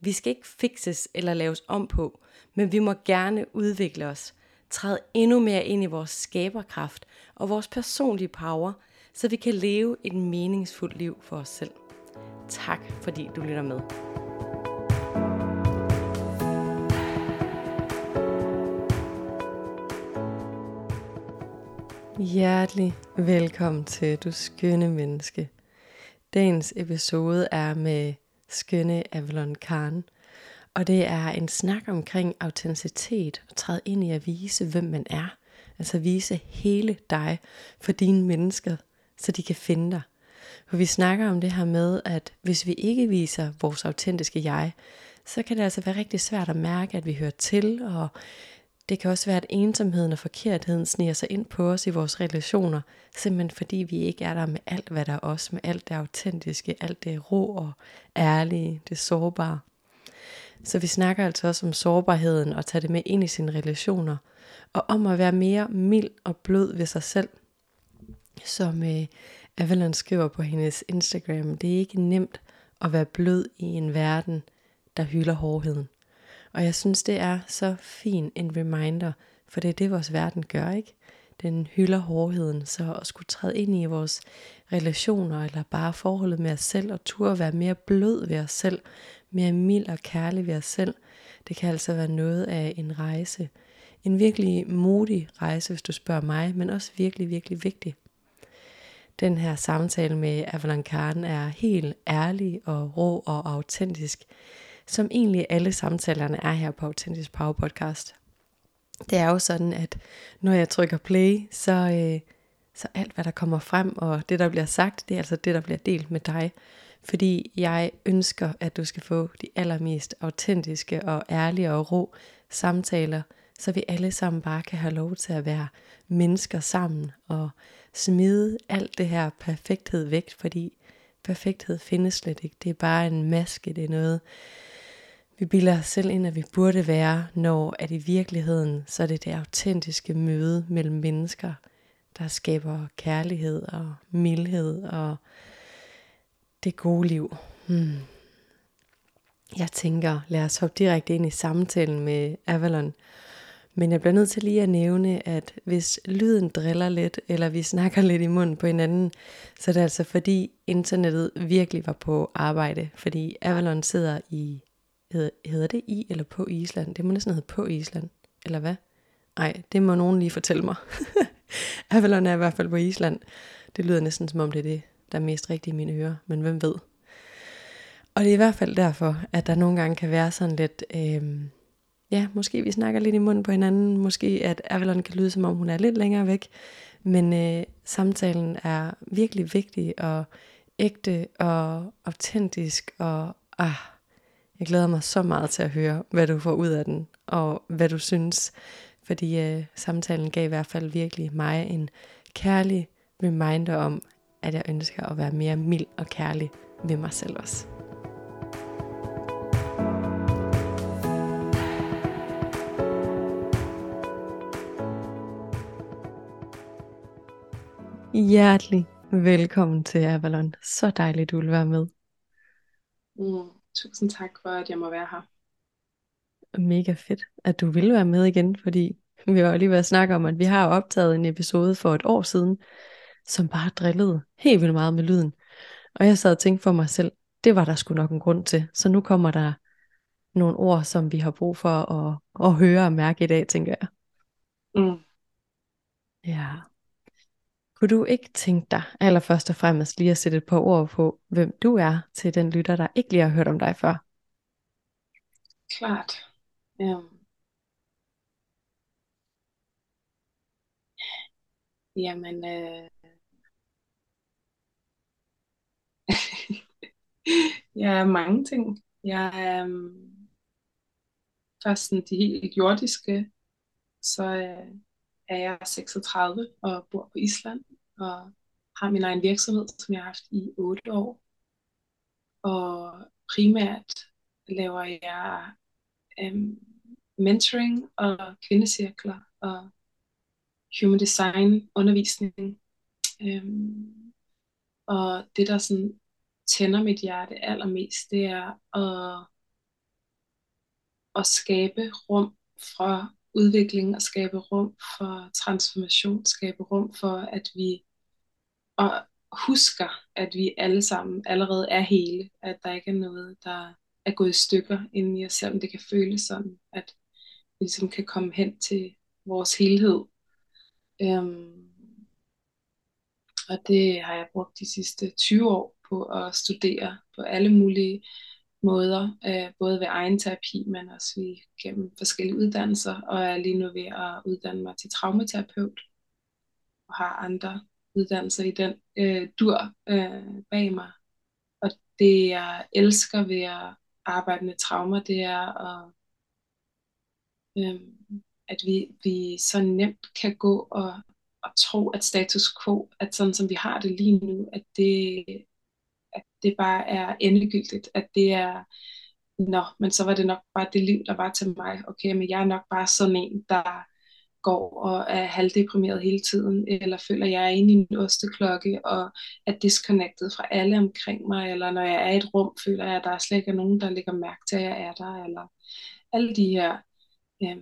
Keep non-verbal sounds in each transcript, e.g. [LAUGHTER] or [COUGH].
Vi skal ikke fikses eller laves om på, men vi må gerne udvikle os, træde endnu mere ind i vores skaberkraft og vores personlige power, så vi kan leve et meningsfuldt liv for os selv. Tak fordi du lytter med. Hjertelig velkommen til Du Skønne Menneske. Dagens episode er med skønne Avalon Khan. Og det er en snak omkring autenticitet og træde ind i at vise, hvem man er. Altså vise hele dig for dine mennesker, så de kan finde dig. For vi snakker om det her med, at hvis vi ikke viser vores autentiske jeg, så kan det altså være rigtig svært at mærke, at vi hører til, og det kan også være, at ensomheden og forkertheden sniger sig ind på os i vores relationer, simpelthen fordi vi ikke er der med alt, hvad der er os, med alt det autentiske, alt det ro og ærlige, det sårbare. Så vi snakker altså også om sårbarheden og tage det med ind i sine relationer, og om at være mere mild og blød ved sig selv. Som øh, Avalon skriver på hendes Instagram, det er ikke nemt at være blød i en verden, der hylder hårdheden. Og jeg synes, det er så fin en reminder, for det er det, vores verden gør, ikke? Den hylder hårdheden, så at skulle træde ind i vores relationer, eller bare forholdet med os selv, og turde være mere blød ved os selv, mere mild og kærlig ved os selv, det kan altså være noget af en rejse. En virkelig modig rejse, hvis du spørger mig, men også virkelig, virkelig vigtig. Den her samtale med Avalon Karen er helt ærlig og rå og autentisk som egentlig alle samtalerne er her på Authentisk Power Podcast. Det er jo sådan, at når jeg trykker play, så, øh, så alt hvad der kommer frem, og det der bliver sagt, det er altså det, der bliver delt med dig. Fordi jeg ønsker, at du skal få de allermest autentiske og ærlige og ro samtaler, så vi alle sammen bare kan have lov til at være mennesker sammen og smide alt det her perfekthed væk, fordi perfekthed findes slet ikke. Det er bare en maske, det er noget, vi bilder os selv ind, at vi burde være, når at i virkeligheden, så er det det autentiske møde mellem mennesker, der skaber kærlighed og mildhed og det gode liv. Hmm. Jeg tænker, lad os hoppe direkte ind i samtalen med Avalon. Men jeg bliver nødt til lige at nævne, at hvis lyden driller lidt, eller vi snakker lidt i munden på hinanden, så er det altså fordi internettet virkelig var på arbejde. Fordi Avalon sidder i hedder, hedder det i eller på Island? Det må næsten hedde på Island, eller hvad? Nej, det må nogen lige fortælle mig. [LAUGHS] Avalon er i hvert fald på Island. Det lyder næsten som om det er det, der er mest rigtigt i mine ører, men hvem ved? Og det er i hvert fald derfor, at der nogle gange kan være sådan lidt, øh, ja, måske vi snakker lidt i munden på hinanden, måske at Avalon kan lyde som om hun er lidt længere væk, men øh, samtalen er virkelig vigtig og ægte og autentisk og ah, jeg glæder mig så meget til at høre, hvad du får ud af den, og hvad du synes, fordi øh, samtalen gav i hvert fald virkelig mig en kærlig reminder om, at jeg ønsker at være mere mild og kærlig ved mig selv også. Hjertelig velkommen til Avalon. Så dejligt, du vil være med. Mm. Tusind tak for, at jeg må være her. Mega fedt, at du ville være med igen, fordi vi har lige været at snakke om, at vi har optaget en episode for et år siden, som bare drillede helt vildt meget med lyden. Og jeg sad og tænkte for mig selv, det var der sgu nok en grund til. Så nu kommer der nogle ord, som vi har brug for at, at høre og mærke i dag, tænker jeg. Mm. Ja. Kunne du ikke tænke dig allerførst og fremmest lige at sætte et par ord på, hvem du er til den lytter, der ikke lige har hørt om dig før? Klart. Ja. Jamen, øh... [LAUGHS] jeg er mange ting. Jeg er, øh... først sådan de helt jordiske, så øh, er jeg 36 og bor på Island og har min egen virksomhed, som jeg har haft i 8 år. Og primært laver jeg øhm, mentoring og kvindecirkler og human design undervisning. Øhm, og det, der sådan tænder mit hjerte allermest, det er at, at skabe rum for udvikling og skabe rum for transformation, skabe rum for, at vi og husker, at vi alle sammen allerede er hele, at der ikke er noget, der er gået i stykker inden i os, selvom det kan føles sådan, at vi ligesom kan komme hen til vores helhed. Øhm, og det har jeg brugt de sidste 20 år på at studere på alle mulige måder, øh, både ved egen terapi, men også ved, gennem forskellige uddannelser, og er lige nu ved at uddanne mig til traumaterapeut, og har andre uddannelser i den øh, dur øh, bag mig. Og det jeg elsker ved at arbejde med traumer, det er at, øh, at vi, vi så nemt kan gå og, og tro, at status quo, at sådan som vi har det lige nu, at det, at det bare er endegyldigt, at det er, nå, men så var det nok bare det liv, der var til mig. Okay, men jeg er nok bare sådan en, der går og er halvdeprimeret hele tiden, eller føler, at jeg er inde i en osteklokke og er disconnected fra alle omkring mig, eller når jeg er i et rum, føler jeg, at der slet ikke er nogen, der lægger mærke til, at jeg er der, eller alle de her øh,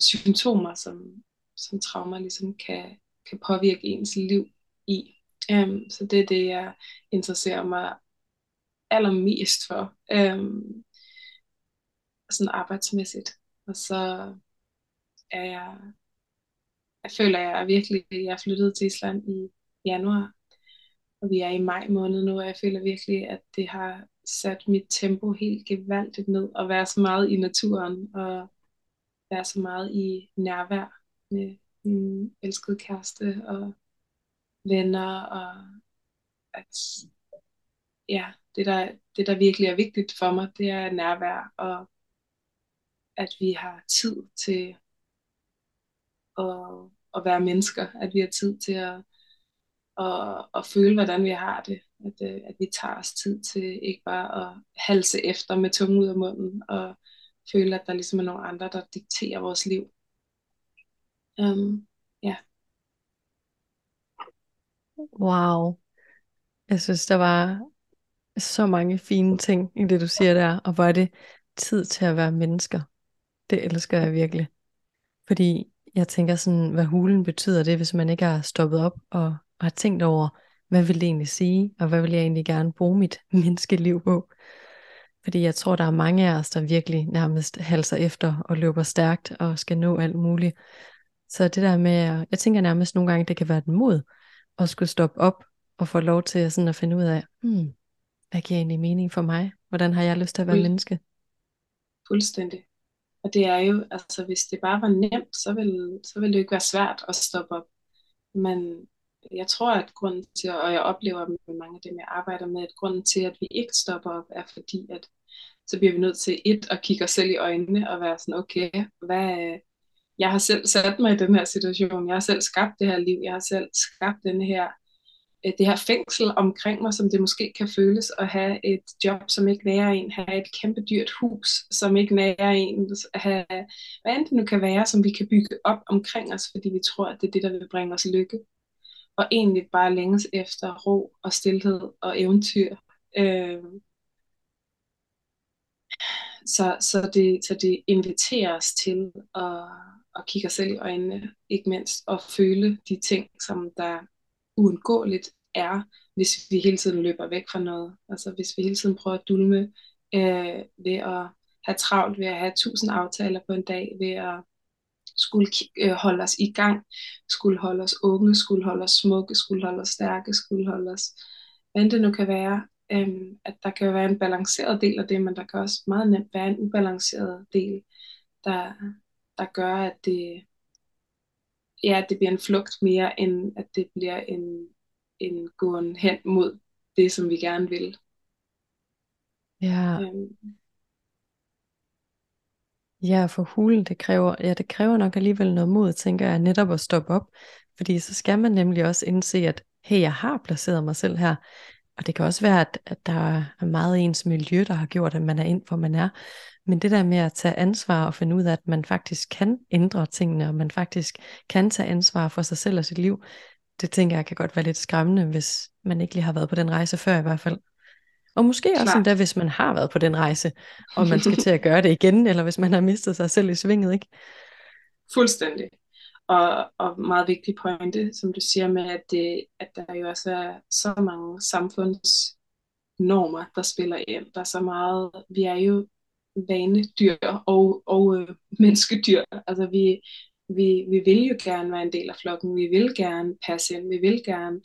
symptomer, som, som traumer ligesom kan, kan påvirke ens liv i. Um, så det er det, jeg interesserer mig allermest for, um, sådan arbejdsmæssigt. Og så er jeg, jeg føler, jeg virkelig, jeg er flyttet til Island i januar, og vi er i maj måned nu, og jeg føler virkelig, at det har sat mit tempo helt gevaldigt ned, og være så meget i naturen, og være så meget i nærvær med min elskede kæreste, og venner, og at ja, det der, det der virkelig er vigtigt for mig, det er nærvær, og at vi har tid til at, at være mennesker, at vi har tid til at, at, at føle, hvordan vi har det, at, øh, at vi tager os tid til ikke bare at halse efter med tungen ud af munden, og føle, at der ligesom er nogle andre, der dikterer vores liv. Um, ja. Wow. Jeg synes, der var så mange fine ting i det, du siger der. Og hvor er det tid til at være mennesker. Det elsker jeg virkelig. Fordi jeg tænker sådan, hvad hulen betyder det, hvis man ikke har stoppet op og, og har tænkt over, hvad vil det egentlig sige, og hvad vil jeg egentlig gerne bruge mit [LAUGHS] menneskeliv på. Fordi jeg tror, der er mange af os, der virkelig nærmest halser efter og løber stærkt og skal nå alt muligt. Så det der med, jeg tænker nærmest nogle gange, det kan være et mod at skulle stoppe op og få lov til sådan at finde ud af, hmm, hvad giver egentlig mening for mig? Hvordan har jeg lyst til at være Fuld, menneske? Fuldstændig. Og det er jo, altså hvis det bare var nemt, så ville, så ville det jo ikke være svært at stoppe op. Men jeg tror, at grunden til, og jeg oplever med mange af dem, jeg arbejder med, at grunden til, at vi ikke stopper op, er fordi, at så bliver vi nødt til et at kigge os selv i øjnene og være sådan, okay, hvad, jeg har selv sat mig i den her situation, jeg har selv skabt det her liv, jeg har selv skabt den her øh, det her fængsel omkring mig, som det måske kan føles at have et job, som ikke nærer en, have et kæmpe dyrt hus, som ikke nærer en, have, hvad end det nu kan være, som vi kan bygge op omkring os, fordi vi tror, at det er det, der vil bringe os lykke. Og egentlig bare længes efter ro og stillhed og eventyr. Øh, så, så, det, så det inviterer os til at, at kigge os selv i øjnene, ikke mindst, og føle de ting, som der uundgåeligt er, hvis vi hele tiden løber væk fra noget. Altså hvis vi hele tiden prøver at dulme øh, ved at have travlt, ved at have tusind aftaler på en dag, ved at skulle øh, holde os i gang, skulle holde os åbne, skulle holde os smukke, skulle holde os stærke, skulle holde os, hvad det nu kan være, øh, at der kan være en balanceret del af det, men der kan også meget nemt være en ubalanceret del, der, der gør, at det, ja, at det bliver en flugt mere, end at det bliver en, en gåen hen mod det, som vi gerne vil. Ja. Øhm. Ja, for hulen, det kræver, ja, det kræver nok alligevel noget mod, tænker jeg, netop at stoppe op. Fordi så skal man nemlig også indse, at hey, jeg har placeret mig selv her. Og det kan også være, at, at der er meget ens miljø, der har gjort, at man er ind, hvor man er. Men det der med at tage ansvar og finde ud af, at man faktisk kan ændre tingene, og man faktisk kan tage ansvar for sig selv og sit liv, det tænker jeg kan godt være lidt skræmmende, hvis man ikke lige har været på den rejse før i hvert fald. Og måske Klar. også endda, hvis man har været på den rejse, og man skal til at gøre det igen, eller hvis man har mistet sig selv i svinget, ikke? Fuldstændig. Og, og meget vigtig pointe, som du siger med, at, det, at der jo også er så mange samfundsnormer, der spiller ind. Der er så meget, vi er jo vanedyr og, og øh, menneskedyr. Altså vi, vi, vi vil jo gerne være en del af flokken, vi vil gerne passe ind, vi vil gerne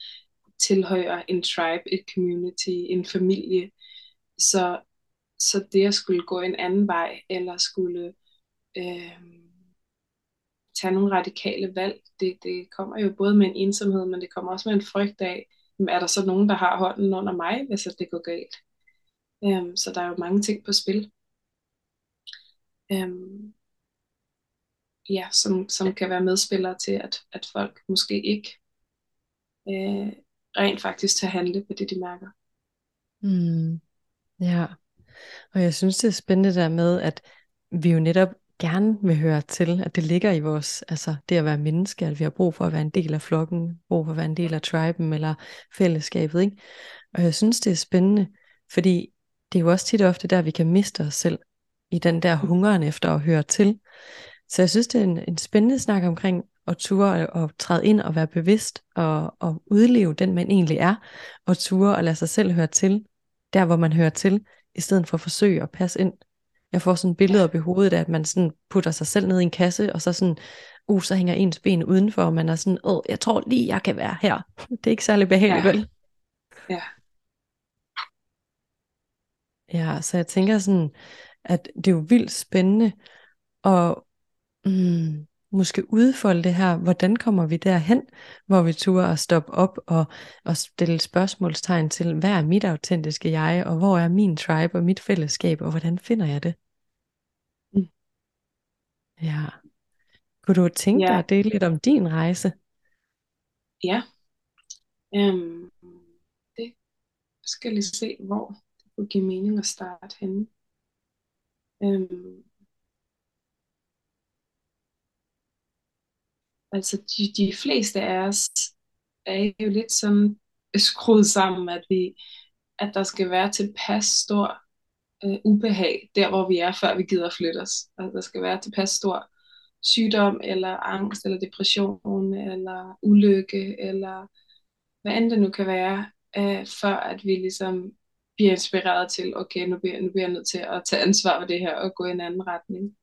tilhøre en tribe, et community, en familie. Så, så det at skulle gå en anden vej, eller skulle øh, tage nogle radikale valg, det, det kommer jo både med en ensomhed, men det kommer også med en frygt af, er der så nogen, der har hånden under mig, hvis det går galt? Um, så der er jo mange ting på spil øhm, ja, som, som kan være medspillere til, at, at folk måske ikke øh, rent faktisk tager handle på det, de mærker. Mm. Ja, og jeg synes, det er spændende der med, at vi jo netop gerne vil høre til, at det ligger i vores, altså det at være menneske, at vi har brug for at være en del af flokken, brug for at være en del af triben eller fællesskabet, ikke? Og jeg synes, det er spændende, fordi det er jo også tit og ofte der, vi kan miste os selv i den der hungeren efter at høre til. Så jeg synes, det er en, en spændende snak omkring at ture og, træde ind og være bevidst og, og udleve den, man egentlig er, og ture og lade sig selv høre til, der hvor man hører til, i stedet for at forsøge at passe ind jeg får sådan et billede op i hovedet af, at man sådan putter sig selv ned i en kasse, og så sådan, uh, så hænger ens ben udenfor, og man er sådan, åh, jeg tror lige, jeg kan være her. [LAUGHS] Det er ikke særlig behageligt, ja. vel? Ja. Ja, så jeg tænker sådan, at det er jo vildt spændende at mm, måske udfolde det her. Hvordan kommer vi derhen, hvor vi turde at stoppe op og, og stille spørgsmålstegn til, hvad er mit autentiske jeg, og hvor er min tribe og mit fællesskab, og hvordan finder jeg det? Ja. Kunne du tænke ja. dig at dele lidt om din rejse? Ja. Um, det skal lige se, hvor det kunne give mening at starte henne. Øhm, altså, de, de fleste af os er jo lidt sådan skruet sammen, at vi at der skal være tilpas stor øh, ubehag, der hvor vi er, før vi gider flytte os. Altså, der skal være tilpas stor sygdom, eller angst, eller depression, eller ulykke, eller hvad end det nu kan være, øh, før at vi ligesom bliver inspireret til, okay, nu bliver, nu bliver jeg nødt til at tage ansvar for det her, og gå i en anden retning.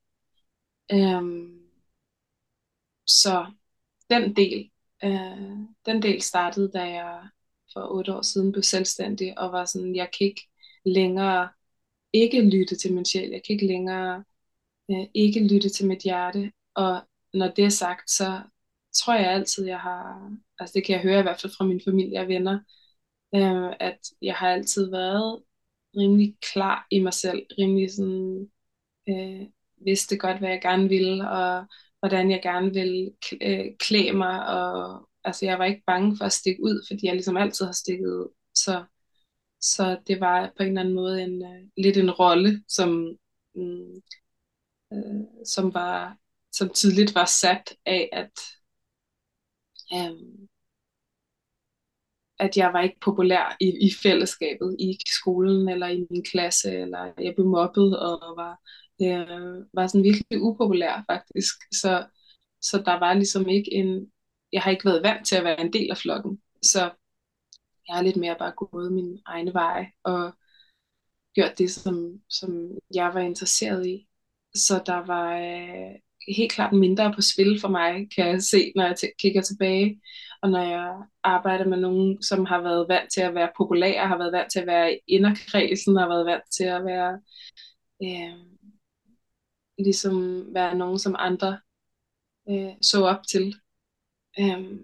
Øhm, så den del, øh, den del startede, da jeg for otte år siden blev selvstændig, og var sådan, jeg kan ikke længere ikke lytte til min sjæl, jeg kan ikke længere øh, ikke lytte til mit hjerte, og når det er sagt, så tror jeg altid, jeg har, altså det kan jeg høre i hvert fald fra min familie og venner, øh, at jeg har altid været rimelig klar i mig selv, rimelig sådan, øh, vidste godt, hvad jeg gerne ville, og hvordan jeg gerne ville øh, klæde mig, og altså jeg var ikke bange for at stikke ud, fordi jeg ligesom altid har stikket ud, så så det var på en eller anden måde en uh, lidt en rolle, som, um, uh, som var som tidligt var sat af, at um, at jeg var ikke populær i, i fællesskabet, i skolen eller i min klasse, eller jeg blev mobbet og var, øh, var sådan virkelig upopulær faktisk. Så, så der var ligesom ikke en, jeg har ikke været vant til at være en del af flokken. Så jeg har lidt mere bare gået min egne vej og gjort det, som, som jeg var interesseret i. Så der var øh, helt klart mindre på spil for mig, kan jeg se, når jeg kigger tilbage. Og når jeg arbejder med nogen, som har været vant til at være populære, har været vant til at være i inderkredsen, har været vant til at være øh, ligesom være nogen, som andre øh, så op til. Øh,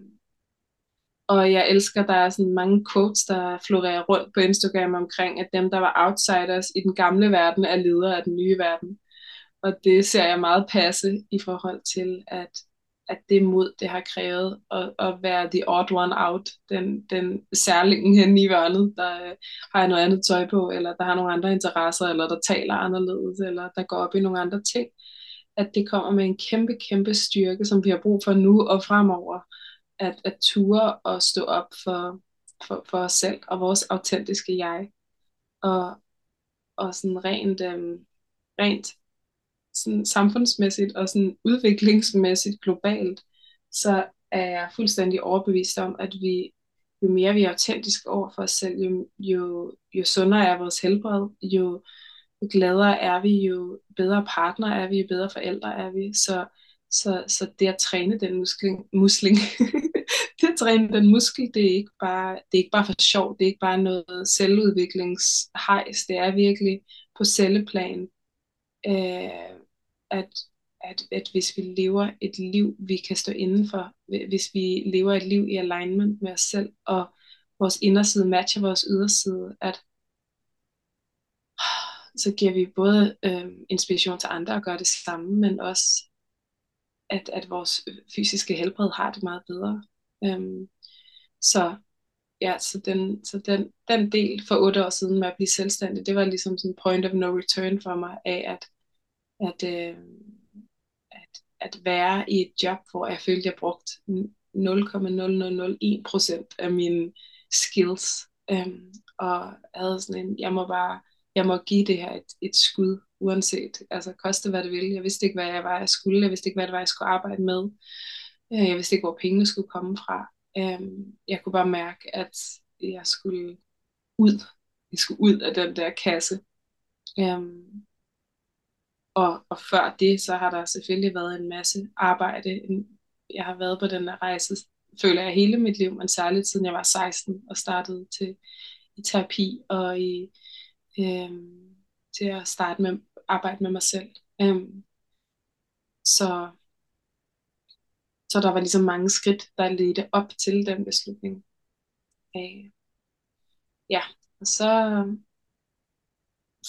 og jeg elsker, der er sådan mange quotes, der florerer rundt på Instagram omkring, at dem, der var outsiders i den gamle verden, er ledere af den nye verden. og det ser jeg meget passe i forhold til, at, at det mod, det har krævet at, at være the odd one out, den, den særlingen hen i hjørnet, der øh, har noget andet tøj på, eller der har nogle andre interesser, eller der taler anderledes, eller der går op i nogle andre ting, at det kommer med en kæmpe, kæmpe styrke, som vi har brug for nu og fremover, at, at ture og stå op for, for, for os selv og vores autentiske jeg. Og, og sådan rent, øh, rent sådan samfundsmæssigt og sådan udviklingsmæssigt globalt, så er jeg fuldstændig overbevist om, at vi, jo mere vi er autentiske over for os selv, jo, jo, jo sundere er vores helbred, jo, jo gladere er vi, jo bedre partner er vi, jo bedre forældre er vi. Så, så, så det at træne den muskling, musling, [LAUGHS] det at træne den muskel, det er ikke bare, det er ikke bare for sjov, det er ikke bare noget selvudviklingshejs, det er virkelig på celleplan, øh, at, at, at hvis vi lever et liv, vi kan stå indenfor, hvis vi lever et liv i alignment med os selv, og vores inderside matcher vores yderside, at så giver vi både øh, inspiration til andre at gøre det samme, men også at, at vores fysiske helbred har det meget bedre. Øhm, så ja, så, den, så den, den del for otte år siden med at blive selvstændig, det var ligesom sådan point of no return for mig af, at, at, øh, at, at være i et job, hvor jeg følte, jeg brugt 0,0001% af mine skills, øhm, og havde sådan en, jeg må bare, jeg må give det her et, et skud, uanset, altså koste hvad det ville. Jeg vidste ikke, hvad jeg var, jeg skulle. Jeg vidste ikke, hvad det var, jeg skulle arbejde med. Øh, jeg vidste ikke, hvor pengene skulle komme fra. Øhm, jeg kunne bare mærke, at jeg skulle ud. Jeg skulle ud af den der kasse. Øhm, og, og før det, så har der selvfølgelig været en masse arbejde. Jeg har været på den her rejse, føler jeg, hele mit liv, men særligt siden jeg var 16 og startede til i terapi og i øhm, til at starte med arbejde med mig selv. Øhm, så, så der var ligesom mange skridt, der ledte op til den beslutning. Øh, ja, og så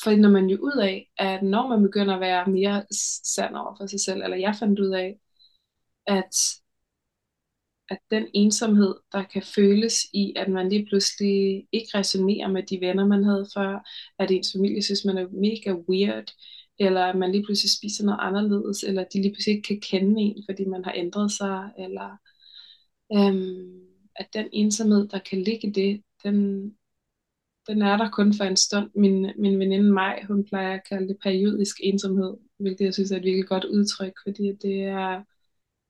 finder man jo ud af, at når man begynder at være mere sand over for sig selv, eller jeg fandt ud af, at at den ensomhed, der kan føles i, at man lige pludselig ikke resonerer med de venner, man havde før, at ens familie synes, man er mega weird, eller at man lige pludselig spiser noget anderledes, eller de lige pludselig ikke kan kende en, fordi man har ændret sig, eller øhm, at den ensomhed, der kan ligge i det, den, den er der kun for en stund. Min, min veninde Maj, hun plejer at kalde det periodisk ensomhed, hvilket jeg synes er et virkelig godt udtryk, fordi det er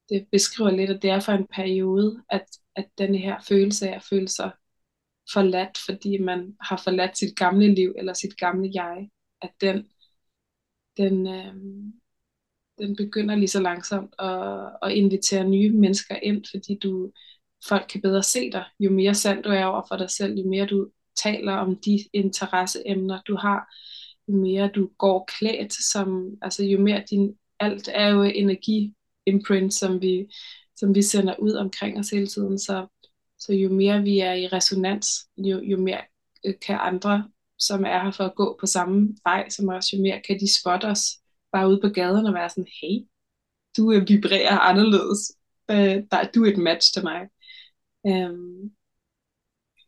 det beskriver lidt, at det er for en periode, at, at den her følelse af at føle sig forladt, fordi man har forladt sit gamle liv, eller sit gamle jeg, at den, den, øh, den begynder lige så langsomt at, at invitere nye mennesker ind, fordi du, folk kan bedre se dig. Jo mere sand du er over for dig selv, jo mere du taler om de interesseemner, du har, jo mere du går klædt, som, altså jo mere din, alt er jo energi imprint, som vi, som vi sender ud omkring os hele tiden. Så, så jo mere vi er i resonans, jo, jo mere øh, kan andre, som er her for at gå på samme vej som os, jo mere kan de spotte os bare ude på gaden og være sådan, hey, du øh, vibrerer anderledes. Øh, der, du er et match til mig. Um,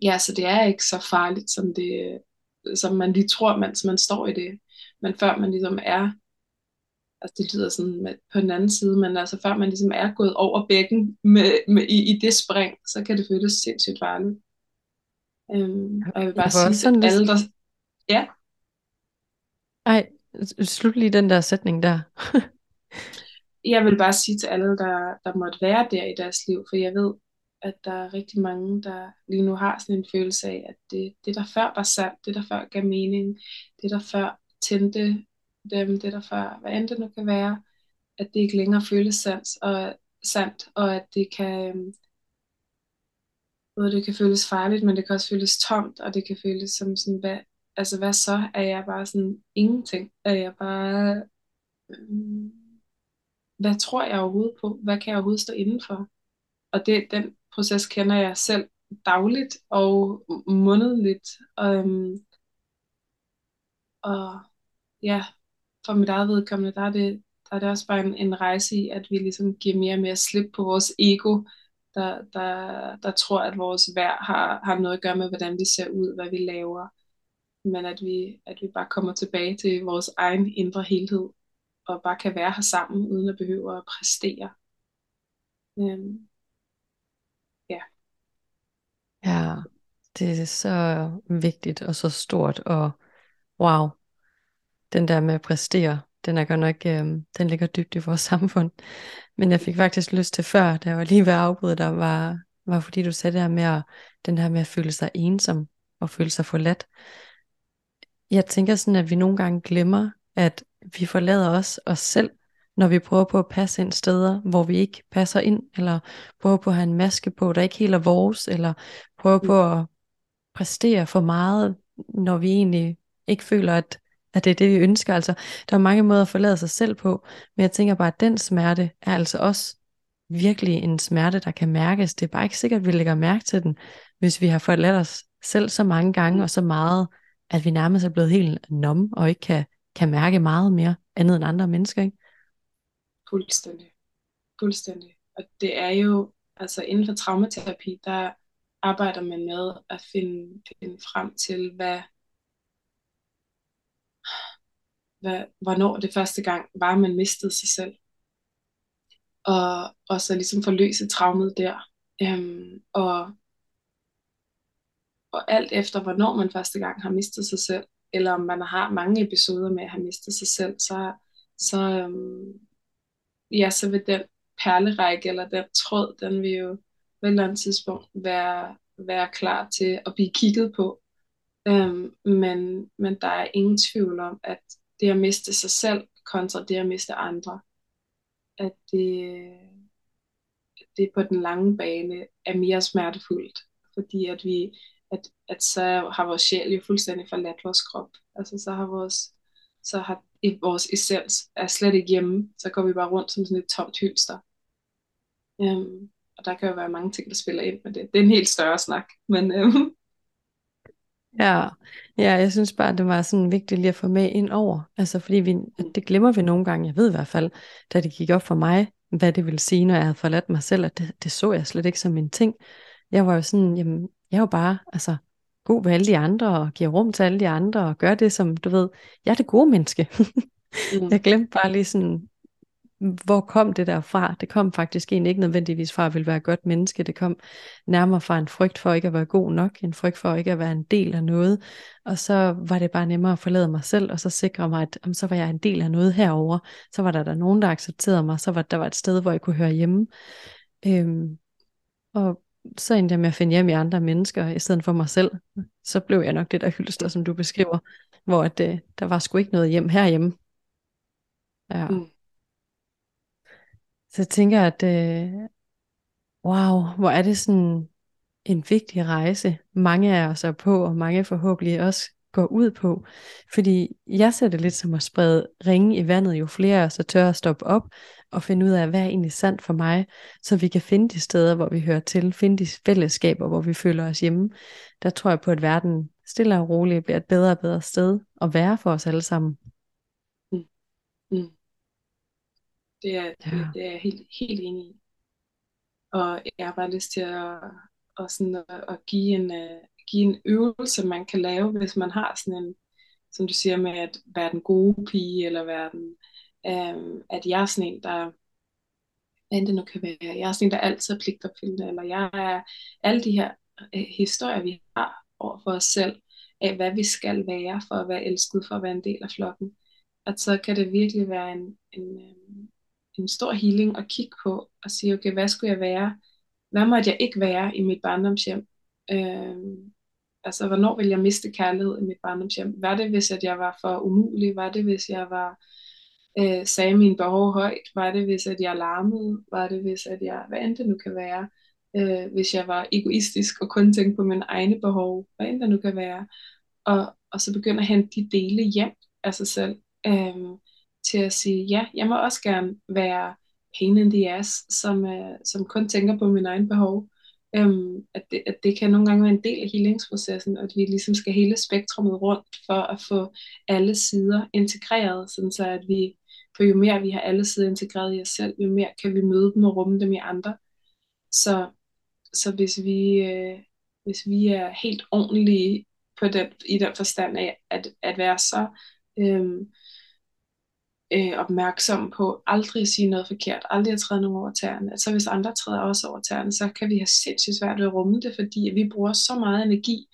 ja, så det er ikke så farligt, som, det, som man lige tror, mens man står i det. Men før man ligesom er altså det lyder sådan på den anden side, men altså før man ligesom er gået over bækken med, med, i, i det spring, så kan det føles sindssygt farligt. Øhm, og jeg vil bare jeg sige til alle, der... Ja? Ej, slut lige den der sætning der. [LAUGHS] jeg vil bare sige til alle, der, der måtte være der i deres liv, for jeg ved, at der er rigtig mange, der lige nu har sådan en følelse af, at det, det der før var sandt, det der før gav mening, det der før tændte dem, det der før, hvad end det nu kan være, at det ikke længere føles sandt, og, sandt, og at det kan, øhm, både det kan føles farligt, men det kan også føles tomt, og det kan føles som sådan, hvad, altså hvad så? Er jeg bare sådan ingenting? Er jeg bare, øhm, hvad tror jeg overhovedet på? Hvad kan jeg overhovedet stå indenfor? Og det, den proces kender jeg selv dagligt og månedligt. Og, øhm, og ja, for mit eget vedkommende, der er det, der er det også bare en, en rejse i, at vi ligesom giver mere og mere slip på vores ego, der, der, der tror, at vores værd har, har noget at gøre med, hvordan vi ser ud, hvad vi laver. Men at vi, at vi bare kommer tilbage til vores egen indre helhed, og bare kan være her sammen, uden at behøve at præstere. Øhm. Ja, det er så vigtigt og så stort, og wow, den der med at præstere, den er godt nok, øh, den ligger dybt i vores [LAUGHS] samfund. Men jeg fik faktisk lyst til før, da jeg var lige ved at afbryde dig, var, var fordi du sagde det her med at, den her med at føle sig ensom og føle sig forladt. Jeg tænker sådan, at vi nogle gange glemmer, at vi forlader os os selv, når vi prøver på at passe ind steder, hvor vi ikke passer ind, eller prøver på at have en maske på, der ikke helt er vores, eller prøver på at præstere for meget, når vi egentlig ikke føler, at, at det er det, vi ønsker. Altså, der er mange måder at forlade sig selv på, men jeg tænker bare, at den smerte er altså også virkelig en smerte, der kan mærkes. Det er bare ikke sikkert, at vi lægger mærke til den, hvis vi har forladt os selv så mange gange og så meget, at vi nærmest er blevet helt numb og ikke kan, kan mærke meget mere andet end andre mennesker. Ikke? Fuldstændig. Fuldstændig. Og det er jo, altså inden for traumaterapi, der arbejder man med at finde, finde frem til, hvad, hvad, hvornår det første gang var, man mistede sig selv. Og, og så ligesom forløse traumet der. Øhm, og, og alt efter, hvornår man første gang har mistet sig selv, eller om man har mange episoder med at have mistet sig selv, så, så, øhm, ja, så vil den perlerække eller den tråd, den vil jo på et eller andet tidspunkt være, være klar til at blive kigget på. Øhm, men, men der er ingen tvivl om, at det at miste sig selv kontra det at miste andre, at det, det på den lange bane er mere smertefuldt, fordi at vi at, at så har vores sjæl jo fuldstændig forladt vores krop. Altså så har vores så har vores essens er slet ikke hjemme, så går vi bare rundt som sådan et tomt hylster. Um, og der kan jo være mange ting, der spiller ind med det. Det er en helt større snak, men um, Ja, ja, jeg synes bare, det var sådan vigtigt lige at få med ind over. Altså fordi vi, det glemmer vi nogle gange. Jeg ved i hvert fald, da det gik op for mig, hvad det ville sige, når jeg havde forladt mig selv, at det, det så jeg slet ikke som en ting. Jeg var jo sådan, jamen, jeg jo bare, altså, god ved alle de andre, og giver rum til alle de andre, og gør det som, du ved, jeg er det gode menneske. [LAUGHS] mm. Jeg glemte bare lige sådan, hvor kom det der fra? Det kom faktisk egentlig ikke nødvendigvis fra at ville være et godt menneske. Det kom nærmere fra en frygt for ikke at være god nok, en frygt for ikke at være en del af noget. Og så var det bare nemmere at forlade mig selv, og så sikre mig, at om, så var jeg en del af noget herover. Så var der, der nogen, der accepterede mig. Så var der var et sted, hvor jeg kunne høre hjemme. Øhm, og så endte jeg med at finde hjem i andre mennesker, i stedet for mig selv. Så blev jeg nok det der hylster, som du beskriver, hvor at, øh, der var sgu ikke noget hjem herhjemme. Ja. Mm. Så jeg tænker, at øh, wow, hvor er det sådan en vigtig rejse, mange af os er på, og mange forhåbentlig også går ud på. Fordi jeg ser det lidt som at sprede ringe i vandet, jo flere af os er tør at stoppe op og finde ud af, hvad er egentlig sandt for mig, så vi kan finde de steder, hvor vi hører til, finde de fællesskaber, hvor vi føler os hjemme. Der tror jeg på, at verden stille og roligt bliver et bedre og bedre sted at være for os alle sammen. Mm. Mm. Det er, ja. det, det er jeg helt, helt enig i. Og jeg har bare lyst til at, at, sådan at, at give, en, uh, give en øvelse, man kan lave, hvis man har sådan en, som du siger med at være den gode pige, eller være den, Øhm, at jeg er sådan en, der, hvad end det nu kan være, jeg er sådan en, der altid er pligtopfyldende, eller jeg er alle de her øh, historier, vi har over for os selv, af hvad vi skal være, for at være elsket, for at være en del af flokken, at så kan det virkelig være en, en, øh, en stor healing at kigge på og sige, okay, hvad skulle jeg være? Hvad måtte jeg ikke være i mit barndomshjem? Øh, altså, hvornår ville jeg miste kærlighed i mit barndomshjem? Var det, hvis at jeg var for umulig? Var det, hvis jeg var øh, sagde mine behov højt? Var det, hvis at jeg larmede? Var det, hvis at jeg, hvad end det nu kan være? Øh, hvis jeg var egoistisk og kun tænkte på mine egne behov? Hvad end det nu kan være? Og, og så begynder at hente de dele hjem af sig selv. Øh, til at sige, ja, jeg må også gerne være pain in the ass, som, øh, som kun tænker på mine egne behov. Øhm, at, det, at det kan nogle gange være en del af healingsprocessen, og at vi ligesom skal hele spektrummet rundt for at få alle sider integreret, sådan så at vi, for jo mere vi har alle sider integreret i os selv, jo mere kan vi møde dem og rumme dem i andre. Så, så hvis vi, øh, hvis vi er helt ordentlige på den, i den forstand af at, at være så øh, øh, opmærksom på aldrig at sige noget forkert, aldrig at træde nogen over tæerne. Så hvis andre træder også over tæerne, så kan vi have sindssygt svært ved at rumme det, fordi vi bruger så meget energi,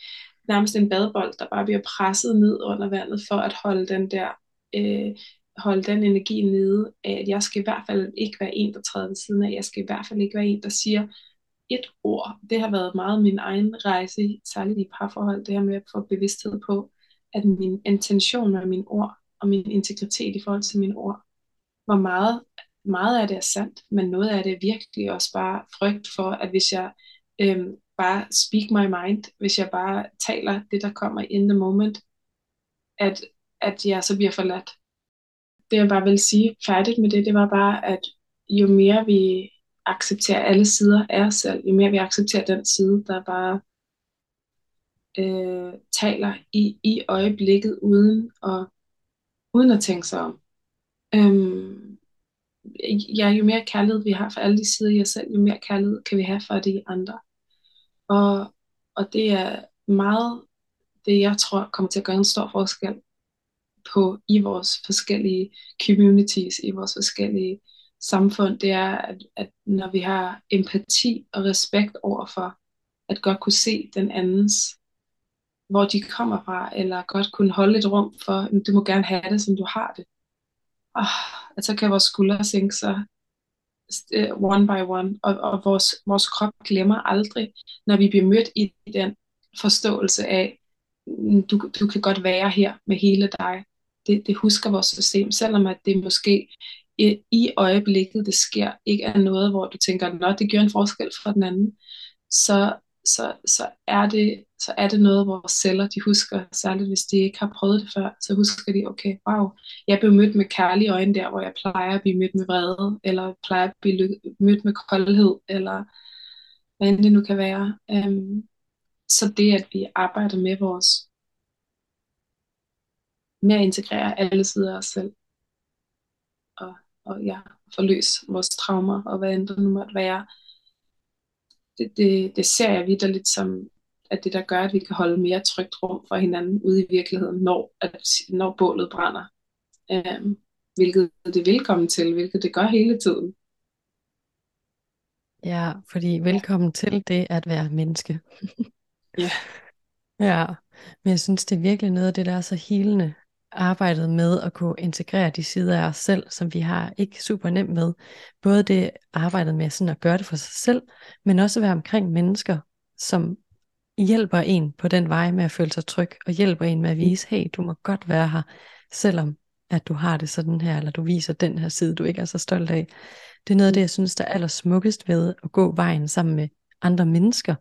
nærmest en badebold, der bare bliver presset ned under vandet, for at holde den der øh, holde den energi nede, at jeg skal i hvert fald ikke være en, der træder ved siden af, jeg skal i hvert fald ikke være en, der siger et ord. Det har været meget min egen rejse, særligt i parforhold, det her med at få bevidsthed på, at min intention med mine ord og min integritet i forhold til mine ord, hvor meget, meget af det er sandt, men noget af det er virkelig også bare frygt for, at hvis jeg øhm, bare speak my mind, hvis jeg bare taler det, der kommer in the moment, at, at jeg så bliver forladt. Det jeg bare vil sige færdigt med det, det var bare, at jo mere vi accepterer alle sider af os selv, jo mere vi accepterer den side, der bare øh, taler i, i øjeblikket uden at, uden at tænke sig om. Øhm, ja, jo mere kærlighed vi har for alle de sider i os selv, jo mere kærlighed kan vi have for de andre. Og, og det er meget det, jeg tror kommer til at gøre en stor forskel på i vores forskellige communities, i vores forskellige samfund, det er, at, at når vi har empati og respekt over for, at godt kunne se den andens, hvor de kommer fra, eller godt kunne holde et rum for, du må gerne have det, som du har det. Oh, at så kan vores skuldre sænke sig øh, one by one, og, og vores, vores krop glemmer aldrig, når vi bliver mødt i den forståelse af, du, du kan godt være her med hele dig. Det, det husker vores system, selvom at det måske i, i øjeblikket, det sker, ikke er noget, hvor du tænker, at det gør en forskel for den anden, så, så, så, er det, så er det noget, vores celler de husker, særligt hvis de ikke har prøvet det før, så husker de, okay, wow, jeg blev mødt med kærlige øjne der, hvor jeg plejer at blive mødt med vrede, eller plejer at blive mødt med koldhed, eller hvad end det nu kan være. Um, så det, at vi arbejder med vores, med at integrere alle sider af os selv, og og ja, forløse vores traumer, og hvad end det nu måtte være. Det, det, det ser jeg vidderligt som, at det der gør, at vi kan holde mere trygt rum for hinanden ude i virkeligheden, når, at, når bålet brænder. Øhm, hvilket det er velkommen til, hvilket det gør hele tiden. Ja, fordi velkommen til det at være menneske. ja. [LAUGHS] Ja, men jeg synes, det er virkelig noget af det, der er så helende arbejdet med at kunne integrere de sider af os selv, som vi har ikke super nemt med. Både det arbejdet med sådan at gøre det for sig selv, men også at være omkring mennesker, som hjælper en på den vej med at føle sig tryg, og hjælper en med at vise, hey, du må godt være her, selvom at du har det sådan her, eller du viser den her side, du ikke er så stolt af. Det er noget af det, jeg synes, der er allersmukkest ved at gå vejen sammen med andre mennesker.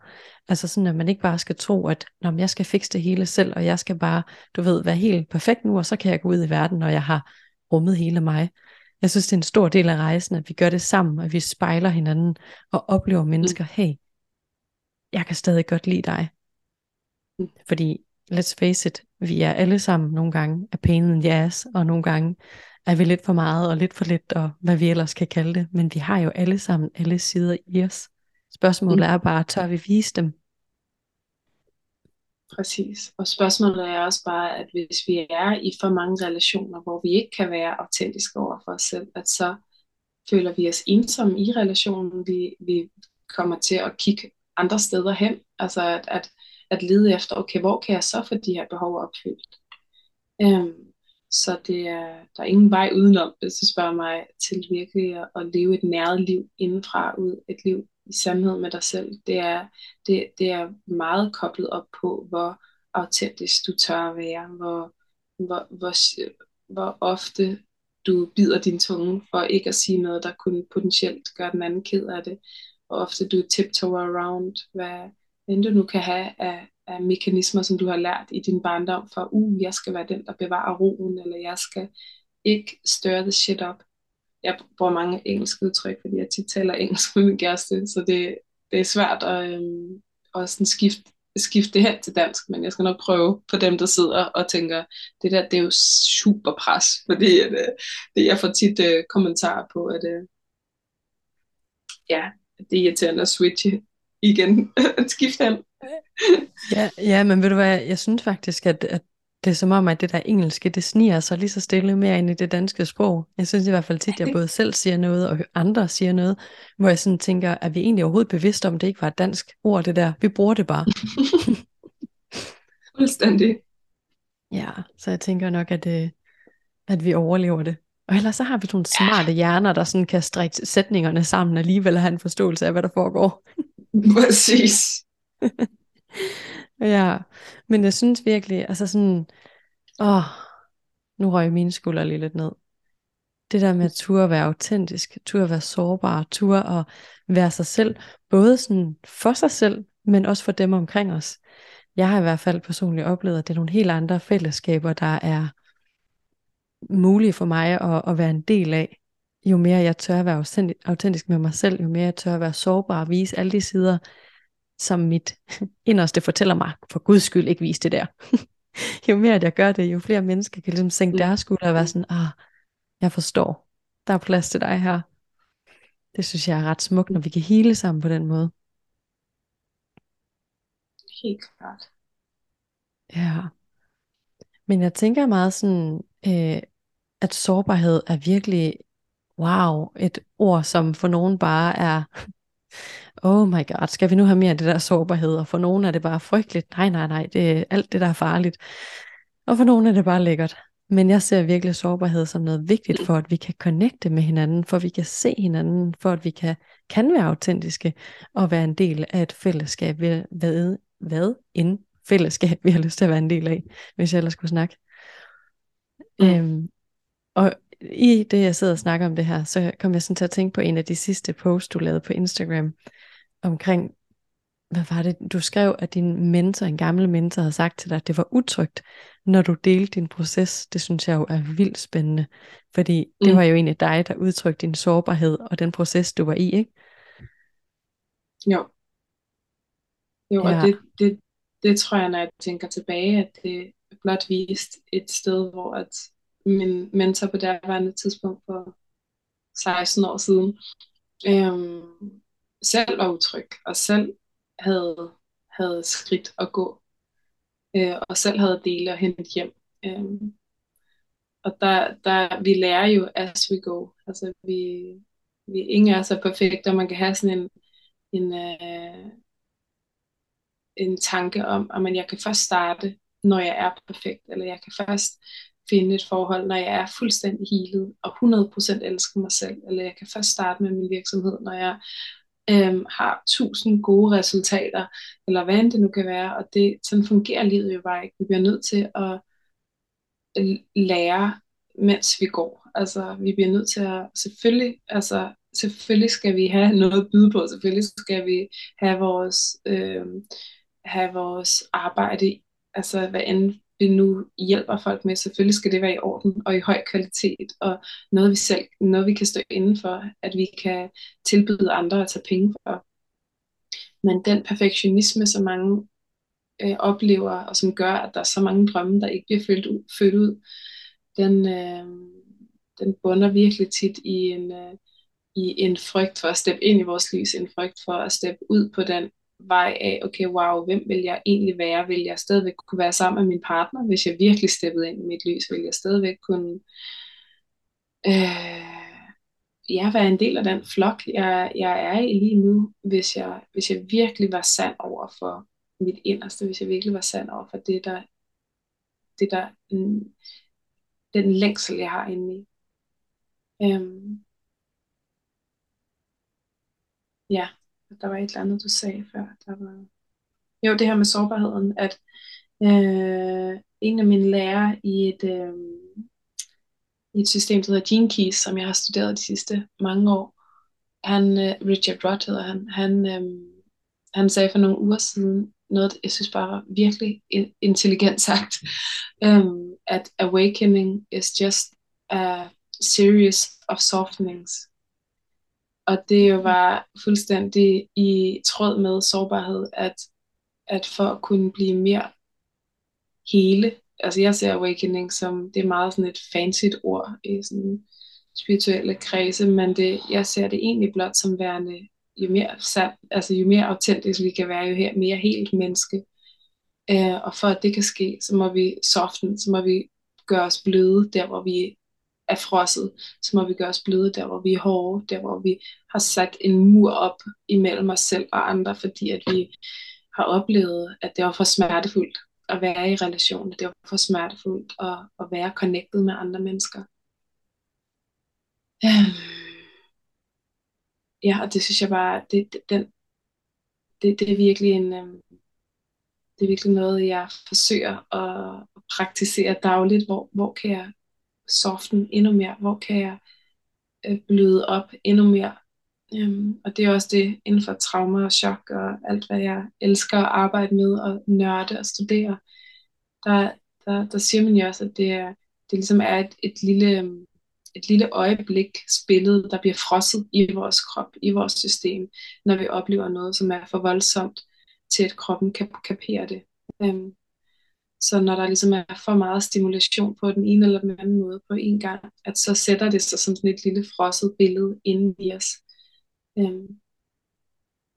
Altså sådan, at man ikke bare skal tro, at Nå, jeg skal fikse det hele selv, og jeg skal bare, du ved, være helt perfekt nu, og så kan jeg gå ud i verden, når jeg har rummet hele mig. Jeg synes, det er en stor del af rejsen, at vi gør det sammen, at vi spejler hinanden og oplever mm. mennesker, hey, jeg kan stadig godt lide dig. Mm. Fordi, let's face it, vi er alle sammen nogle gange af pain in the ass, og nogle gange er vi lidt for meget og lidt for lidt, og hvad vi ellers kan kalde det. Men vi har jo alle sammen alle sider i os. Spørgsmålet mm. er bare, tør vi vise dem? Præcis. Og spørgsmålet er også bare, at hvis vi er i for mange relationer, hvor vi ikke kan være autentiske over for os selv, at så føler vi os ensomme i relationen. Vi, vi kommer til at kigge andre steder hen. Altså at, at, at lede efter, okay, hvor kan jeg så få de her behov opfyldt? Um, så det er, der er ingen vej udenom, hvis du spørger mig, til virkelig at, at leve et næret liv indenfra ud. Et liv i sandhed med dig selv. Det er, det, det er meget koblet op på, hvor autentisk du tør at være, hvor, hvor, hvor, hvor ofte du bider din tunge for ikke at sige noget, der kunne potentielt gøre den anden ked af det. Hvor ofte du tiptoe around, hvad end du nu kan have af, af mekanismer, som du har lært i din barndom, for, uh, jeg skal være den, der bevarer roen, eller jeg skal ikke stir the shit up jeg bruger mange engelske udtryk, fordi jeg tit taler engelsk med min kæreste, så det, det er svært at, øh, at sådan skifte, skifte det hen til dansk, men jeg skal nok prøve på dem, der sidder og tænker, det der, det er jo super pres, fordi at, øh, det, jeg får tit øh, kommentarer på, at øh, ja, det er irriterende at switche igen, [LAUGHS] at skifte hen. ja, ja, men ved du hvad, jeg synes faktisk, at, at det er som om, at det der engelske, det sniger sig lige så stille mere ind i det danske sprog. Jeg synes i hvert fald tit, at jeg både selv siger noget, og andre siger noget, hvor jeg sådan tænker, at vi egentlig overhovedet bevidste om, det ikke var et dansk ord, det der. Vi bruger det bare. [LAUGHS] Fuldstændig. Ja, så jeg tænker nok, at, øh, at vi overlever det. Og ellers så har vi nogle smarte hjerner, der sådan kan strikke sætningerne sammen alligevel og have en forståelse af, hvad der foregår. [LAUGHS] Præcis. [LAUGHS] ja, men jeg synes virkelig, altså sådan, åh, nu røg mine skuldre lige lidt ned. Det der med at turde at være autentisk, turde at være sårbar, turde at være sig selv, både sådan for sig selv, men også for dem omkring os. Jeg har i hvert fald personligt oplevet, at det er nogle helt andre fællesskaber, der er mulige for mig at, at være en del af. Jo mere jeg tør at være autentisk med mig selv, jo mere jeg tør at være sårbar og vise alle de sider, som mit inderste fortæller mig, for guds skyld ikke vise det der. [LAUGHS] jo mere at jeg gør det, jo flere mennesker kan ligesom sænke deres skulder og være sådan, ah, jeg forstår, der er plads til dig her. Det synes jeg er ret smukt, når vi kan hele sammen på den måde. Helt klart. Ja. Men jeg tænker meget sådan, øh, at sårbarhed er virkelig, wow, et ord, som for nogen bare er oh my god, skal vi nu have mere af det der sårbarhed? Og for nogen er det bare frygteligt. Nej, nej, nej, det er alt det, der er farligt. Og for nogen er det bare lækkert. Men jeg ser virkelig sårbarhed som noget vigtigt for, at vi kan connecte med hinanden, for at vi kan se hinanden, for at vi kan, kan være autentiske og være en del af et fællesskab. Hvad, hvad en fællesskab vi har lyst til at være en del af, hvis jeg ellers skulle snakke. Mm. Øhm, og i det, jeg sidder og snakker om det her, så kom jeg sådan til at tænke på en af de sidste posts, du lavede på Instagram, omkring, hvad var det, du skrev, at din mentor, en gammel mentor, havde sagt til dig, at det var utrygt, når du delte din proces. Det synes jeg jo er vildt spændende, fordi mm. det var jo egentlig dig, der udtrykte din sårbarhed og den proces, du var i, ikke? Jo. Jo, ja. og det, det, det tror jeg, når jeg tænker tilbage, at det blot vist et sted, hvor at min mentor på derværende tidspunkt for 16 år siden, øhm, selv var utryg, og selv havde, havde skridt at gå, øh, og selv havde dele at hente hjem. Øhm, og der, der, vi lærer jo as we go. Altså vi, vi ingen er så perfekte, og man kan have sådan en, en, øh, en tanke om, at man, jeg kan først starte, når jeg er perfekt, eller jeg kan først finde et forhold, når jeg er fuldstændig healet og 100% elsker mig selv, eller jeg kan først starte med min virksomhed, når jeg øhm, har tusind gode resultater, eller hvad end det nu kan være, og det, sådan fungerer livet jo bare ikke. Vi bliver nødt til at øh, lære, mens vi går. Altså, vi bliver nødt til at, selvfølgelig, altså, selvfølgelig skal vi have [LAUGHS] noget at byde på, selvfølgelig skal vi have vores, øh, have vores arbejde, altså hvad end vi nu hjælper folk med, selvfølgelig skal det være i orden og i høj kvalitet, og noget vi selv, noget vi kan stå inden for, at vi kan tilbyde andre at tage penge for. Men den perfektionisme, som mange øh, oplever, og som gør, at der er så mange drømme, der ikke bliver født ud, født ud den, øh, den bunder virkelig tit i en, øh, i en frygt for at steppe ind i vores liv, en frygt for at steppe ud på den vej af, okay, wow, hvem vil jeg egentlig være? Vil jeg stadigvæk kunne være sammen med min partner? Hvis jeg virkelig steppede ind i mit lys, vil jeg stadigvæk kunne øh, ja, være en del af den flok, jeg, jeg er i lige nu, hvis jeg, hvis jeg virkelig var sand over for mit inderste, hvis jeg virkelig var sand over for det, der, det der, mm, den længsel, jeg har inde i. Øhm, ja, der var et eller andet, du sagde før. Der var... Jo, det her med sårbarheden, at øh, en af mine lærere i et, øh, i et system, der hedder Gene Keys, som jeg har studeret de sidste mange år, han, øh, Richard Rudd hedder han, han, øh, han sagde for nogle uger siden, noget, jeg synes bare var virkelig intelligent sagt, um, at awakening is just a series of softenings og det jo var fuldstændig i tråd med sårbarhed, at, at for at kunne blive mere hele, altså jeg ser awakening som, det er meget sådan et fancy ord i sådan spirituelle kredse, men det, jeg ser det egentlig blot som værende, jo mere sand, altså jo mere autentisk vi kan være, jo her, mere helt menneske. Uh, og for at det kan ske, så må vi soften, så må vi gøre os bløde der, hvor vi er frosset, så må vi gøre os bløde der, hvor vi er hårde, der, hvor vi har sat en mur op imellem os selv og andre, fordi at vi har oplevet, at det var for smertefuldt at være i relation. Det var for smertefuldt at, at være connected med andre mennesker. Ja, og det synes jeg bare, det, det, den, det, det er virkelig en, øhm, det er virkelig noget, jeg forsøger at praktisere dagligt. Hvor, hvor kan jeg soften endnu mere? Hvor kan jeg øh, bløde op endnu mere? Øhm, og det er også det inden for trauma og chok og alt, hvad jeg elsker at arbejde med og nørde og studere. Der, der, der siger man jo også, at det, er, det ligesom er et, et lille øhm, et lille øjeblik spillet, der bliver frosset i vores krop, i vores system, når vi oplever noget, som er for voldsomt til, at kroppen kan kapere det. Øhm, så når der ligesom er for meget stimulation på den ene eller den anden måde på en gang, at så sætter det sig som sådan et lille frosset billede inde i os. Øhm,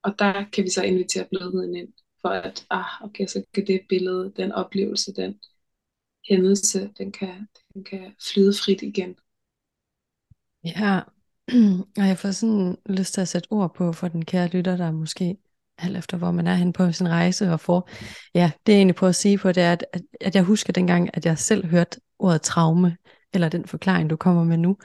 og der kan vi så invitere blødheden ind, for at, ah, okay, så kan det billede, den oplevelse, den hændelse, den kan, den kan flyde frit igen. Ja, [CLEARS THROAT] og jeg får sådan lyst til at sætte ord på for den kære lytter, der måske alt efter hvor man er hen på sin rejse og får. Ja, det jeg egentlig prøver at sige på, det er, at, at, jeg husker dengang, at jeg selv hørte ordet traume, eller den forklaring, du kommer med nu,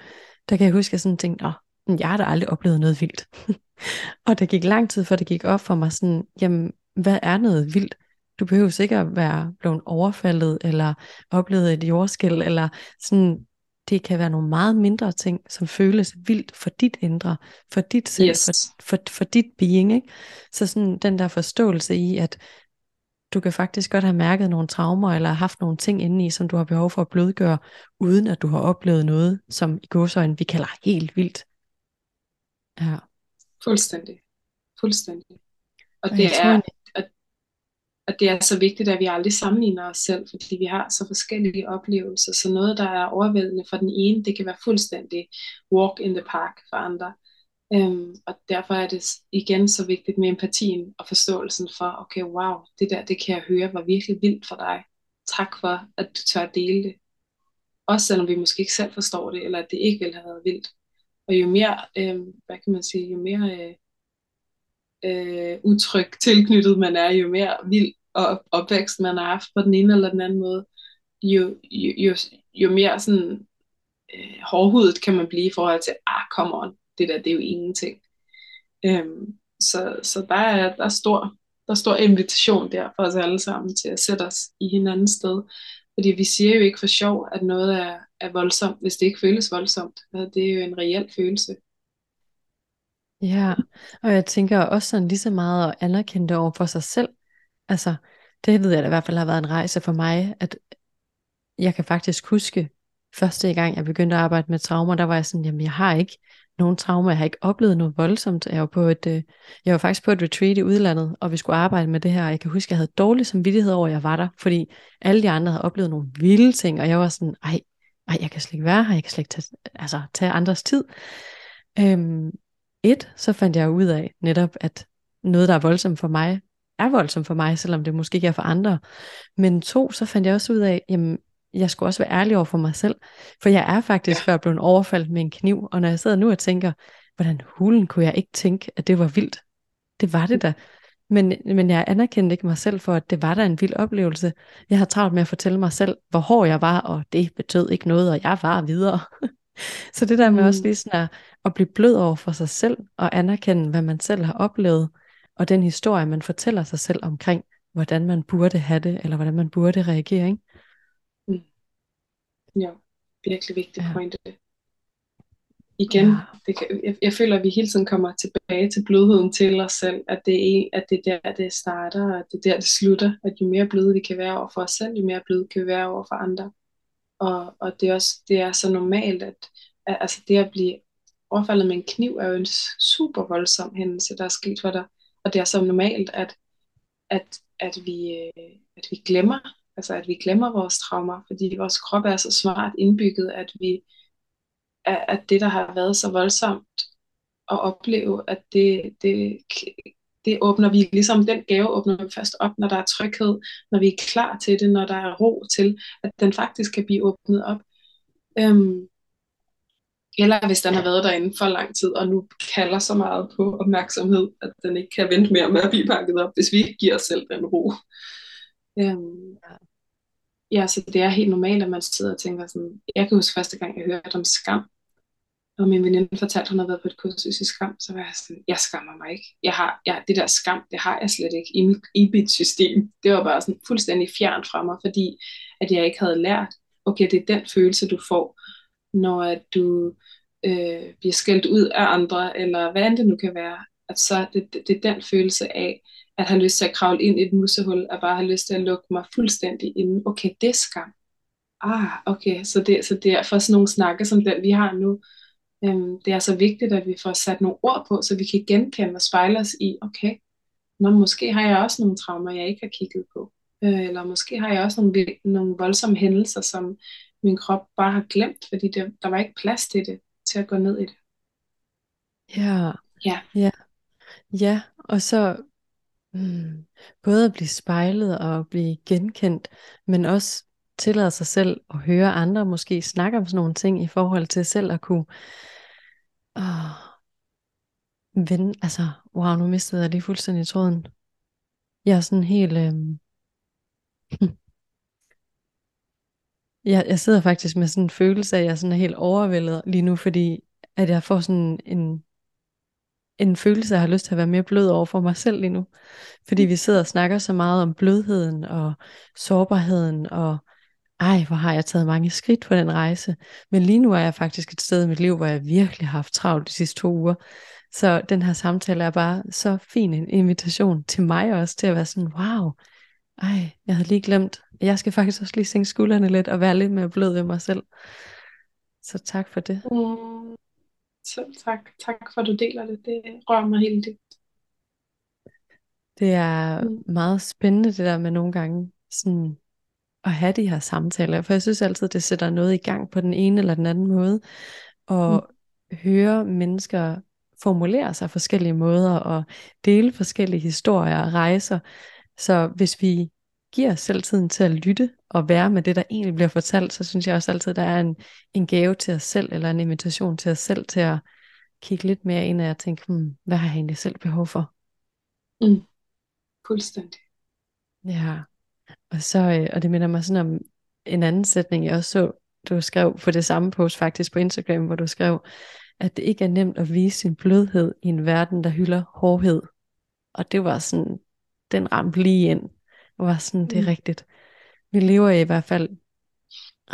der kan jeg huske, at jeg sådan tænkte, åh, jeg har da aldrig oplevet noget vildt. [LAUGHS] og det gik lang tid, før det gik op for mig sådan, jamen, hvad er noget vildt? Du behøver sikkert være blevet overfaldet, eller oplevet et jordskæld, eller sådan, det kan være nogle meget mindre ting, som føles vildt for dit indre, for dit selv, yes. for, for, for dit being. Ikke? Så sådan den der forståelse i, at du kan faktisk godt have mærket nogle traumer, eller haft nogle ting inde i, som du har behov for at blødgøre, uden at du har oplevet noget, som i godsøjne vi kalder helt vildt. Ja. Fuldstændig. Fuldstændig. Og, og det er, at det er så vigtigt, at vi aldrig sammenligner os selv, fordi vi har så forskellige oplevelser. Så noget, der er overvældende for den ene, det kan være fuldstændig walk in the park for andre. Øhm, og derfor er det igen så vigtigt med empatien og forståelsen for, okay, wow, det der, det kan jeg høre, var virkelig vildt for dig. Tak for, at du tør at dele det. Også selvom vi måske ikke selv forstår det, eller at det ikke ville have været vildt. Og jo mere, øhm, hvad kan man sige, jo mere øh, øh, utryg tilknyttet man er, jo mere vild og opvækst man har haft på den ene eller den anden måde, jo, jo, jo, jo mere sådan øh, hårdhudet kan man blive i forhold til, ah, come on, det der, det er jo ingenting. Øhm, så, så der er, der er stor der er stor invitation der for os alle sammen til at sætte os i hinandens sted. Fordi vi siger jo ikke for sjov, at noget er, er voldsomt, hvis det ikke føles voldsomt. Altså, det er jo en reel følelse. Ja, og jeg tænker også sådan lige så meget at anerkende det over for sig selv. Altså, det ved jeg da i hvert fald har været en rejse for mig, at jeg kan faktisk huske, første gang jeg begyndte at arbejde med traumer, der var jeg sådan, jamen jeg har ikke nogen traumer, jeg har ikke oplevet noget voldsomt. Jeg var, på et, øh, jeg var faktisk på et retreat i udlandet, og vi skulle arbejde med det her, og jeg kan huske, jeg havde dårlig samvittighed over, at jeg var der, fordi alle de andre havde oplevet nogle vilde ting, og jeg var sådan, ej, ej jeg kan slet ikke være her, jeg kan slet ikke tage, altså, tage andres tid. Øhm, et, så fandt jeg ud af netop, at noget, der er voldsomt for mig, er voldsomt for mig, selvom det måske ikke er for andre. Men to, så fandt jeg også ud af, jamen, jeg skulle også være ærlig over for mig selv. For jeg er faktisk ja. før blevet overfaldet med en kniv, og når jeg sidder nu og tænker, hvordan hulen kunne jeg ikke tænke, at det var vildt? Det var det da. Men, men jeg anerkendte ikke mig selv for, at det var da en vild oplevelse. Jeg har travlt med at fortælle mig selv, hvor hård jeg var, og det betød ikke noget, og jeg var videre. [LAUGHS] Så det der med mm. også lige sådan at, at blive blød over for sig selv, og anerkende, hvad man selv har oplevet, og den historie, man fortæller sig selv omkring, hvordan man burde have det, eller hvordan man burde reagere, ikke? Mm. Ja, virkelig vigtig ja. pointe. Igen, ja. det kan, jeg, jeg føler, at vi hele tiden kommer tilbage til blødheden til os selv, at det er, at det er der, det starter, og at det er der, det slutter, at jo mere bløde vi kan være over for os selv, jo mere bløde kan vi være over for andre. Og, og det, er også, det er så normalt, at, at altså det at blive overfaldet med en kniv er jo en super voldsom hændelse, der er sket for dig. Og det er så normalt, at, at, at, vi, øh, at vi glemmer, altså at vi glemmer vores traumer, fordi vores krop er så smart indbygget, at vi at det, der har været så voldsomt at opleve, at det, det, det åbner vi, ligesom den gave åbner vi først op, når der er tryghed, når vi er klar til det, når der er ro til, at den faktisk kan blive åbnet op. Øhm, eller hvis den har været derinde for lang tid, og nu kalder så meget på opmærksomhed, at den ikke kan vente mere med at blive pakket op, hvis vi ikke giver os selv den ro. Øhm, ja, så det er helt normalt, at man sidder og tænker sådan, jeg kan huske første gang, jeg hørte om skam, og min veninde fortalte, at hun havde været på et kursus i skam, så var jeg sådan, jeg skammer mig ikke. Jeg har, jeg, det der skam, det har jeg slet ikke i mit, i mit system. Det var bare sådan fuldstændig fjernt fra mig, fordi at jeg ikke havde lært, okay, det er den følelse, du får, når at du øh, bliver skældt ud af andre, eller hvad end det nu kan være. At så det, det, det er den følelse af, at have lyst til at kravle ind i et musehul, at bare have lyst til at lukke mig fuldstændig ind. Okay, det er skam. Ah, okay, så det, så det er for sådan nogle snakke som den, vi har nu, det er så vigtigt, at vi får sat nogle ord på, så vi kan genkende og spejle os i, okay, Nå, måske har jeg også nogle traumer, jeg ikke har kigget på. Øh, eller måske har jeg også nogle, nogle voldsomme hændelser, som min krop bare har glemt, fordi det, der var ikke plads til det, til at gå ned i det. Ja, Ja, ja, ja, og så mm, både at blive spejlet og blive genkendt, men også tillade sig selv at høre andre måske snakke om sådan nogle ting i forhold til selv at kunne åh, ven, altså wow, nu mistede jeg lige fuldstændig tråden. Jeg er sådan helt, Øh... [LAUGHS] jeg, jeg sidder faktisk med sådan en følelse af, at jeg sådan er helt overvældet lige nu, fordi at jeg får sådan en, en følelse af, at jeg har lyst til at være mere blød over for mig selv lige nu. Fordi vi sidder og snakker så meget om blødheden og sårbarheden, og ej, hvor har jeg taget mange skridt på den rejse. Men lige nu er jeg faktisk et sted i mit liv, hvor jeg virkelig har haft travlt de sidste to uger. Så den her samtale er bare så fin en invitation til mig også, til at være sådan, wow, ej, jeg havde lige glemt, jeg skal faktisk også lige sænke skuldrene lidt, og være lidt mere blød ved mig selv. Så tak for det. mm, selv tak. Tak for, at du deler det. Det rører mig helt dybt. Det er Mm. meget spændende det der med nogle gange sådan at have de her samtaler, for jeg synes altid, det sætter noget i gang på den ene eller den anden måde, og høre mennesker formulere sig forskellige måder, og dele forskellige historier og rejser, så hvis vi giver os selv tiden til at lytte og være med det, der egentlig bliver fortalt, så synes jeg også altid, der er en, en gave til os selv, eller en invitation til os selv, til at kigge lidt mere ind og tænke, hmm, hvad har jeg egentlig selv behov for? Mm. Fuldstændig. Ja, og så, øh, og det minder mig sådan om en anden sætning, jeg også så, du skrev på det samme post faktisk på Instagram, hvor du skrev, at det ikke er nemt at vise sin blødhed i en verden, der hylder hårdhed. Og det var sådan, den ramte lige ind, og var sådan, det er Mm. rigtigt. Vi lever i hvert fald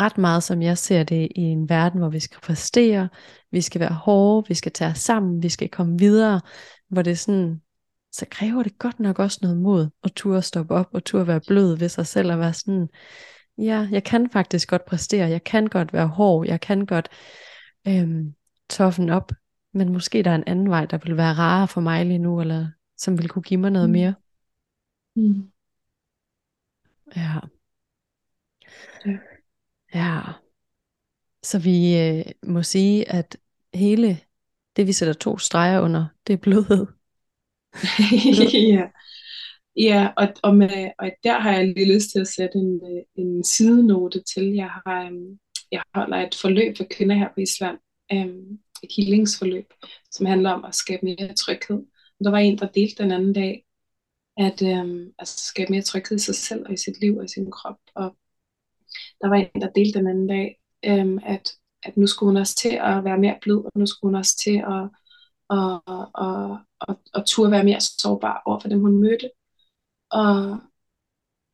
ret meget, som jeg ser det, i en verden, hvor vi skal præstere, vi skal være hårde, vi skal tage os sammen, vi skal komme videre, hvor det er sådan, så kræver det godt nok også noget mod, at turde stoppe op, og turde være blød ved sig selv, og være sådan, ja, jeg kan faktisk godt præstere, jeg kan godt være hård, jeg kan godt øhm, toffen op, men måske der er en anden vej, der vil være rarere for mig lige nu, eller som vil kunne give mig noget Mm. mere. Mm. Ja. Ja. Så vi øh, må sige, at hele det, vi sætter to streger under, det er blødhed ja. [LAUGHS] Ja, og, og, med, og der har jeg lige lyst til at sætte en, en sidenote til. Jeg, har, øhm, jeg holder et forløb for kvinder her på Island, øhm, et healingsforløb, som handler om at skabe mere tryghed. Og der var en, der delte den anden dag, at øhm, altså skabe mere tryghed i sig selv og i sit liv og i sin krop. Og der var en, der delte den anden dag, øhm, at, at nu skulle hun også til at være mere blød, og nu skulle hun også til at, og, og, og, og turde være mere sårbar over for dem, hun mødte. Og,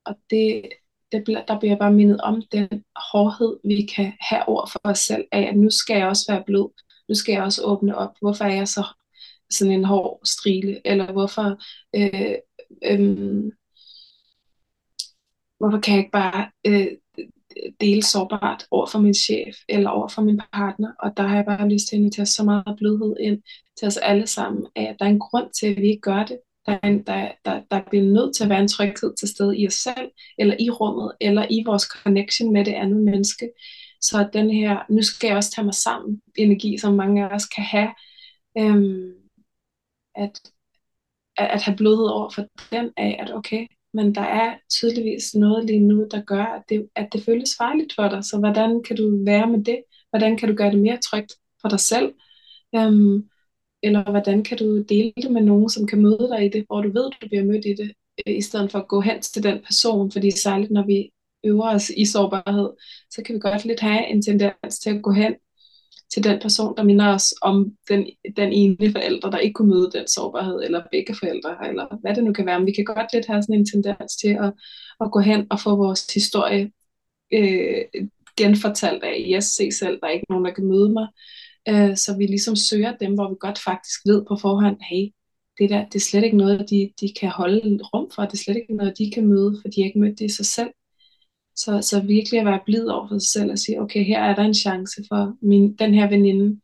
og det, det, der bliver jeg bare mindet om den hårdhed, vi kan have over for os selv, af at nu skal jeg også være blød, nu skal jeg også åbne op. Hvorfor er jeg så sådan en hård strile? Eller hvorfor, øh, øh, hvorfor kan jeg ikke bare øh, dele sårbart over for min chef eller over for min partner, og der har jeg bare lyst til at invitere så meget blødhed ind til os alle sammen, at der er en grund til, at vi ikke gør det. Der, er en, der, der, der bliver nødt til at være en tryghed til stede i os selv, eller i rummet, eller i vores connection med det andet menneske. Så den her, nu skal jeg også tage mig sammen, energi, som mange af os kan have, øhm, at, at, at have blødhed over for den af, at okay, men der er tydeligvis noget lige nu, der gør, at det, at det føles farligt for dig. Så hvordan kan du være med det? Hvordan kan du gøre det mere trygt for dig selv? Øhm, eller hvordan kan du dele det med nogen, som kan møde dig i det, hvor du ved, du bliver mødt i det, øh, i stedet for at gå hen til den person, fordi særligt når vi øver os i sårbarhed, så kan vi godt lidt have en tendens til at gå hen til den person, der minder os om den, den ene forælder, der ikke kunne møde den sårbarhed, eller begge forældre, eller hvad det nu kan være. Men vi kan godt lidt have sådan en tendens til at, at gå hen og få vores historie øh, genfortalt af, yes, se selv, der er ikke nogen, der kan møde mig. Øh, så vi ligesom søger dem, hvor vi godt faktisk ved på forhånd, hey, det, der, det er slet ikke noget, de, de kan holde rum for, det er slet ikke noget, de kan møde, for de har ikke mødt det i sig selv. Så, så virkelig at være blid over for sig selv og sige, okay, her er der en chance for min, den her veninde,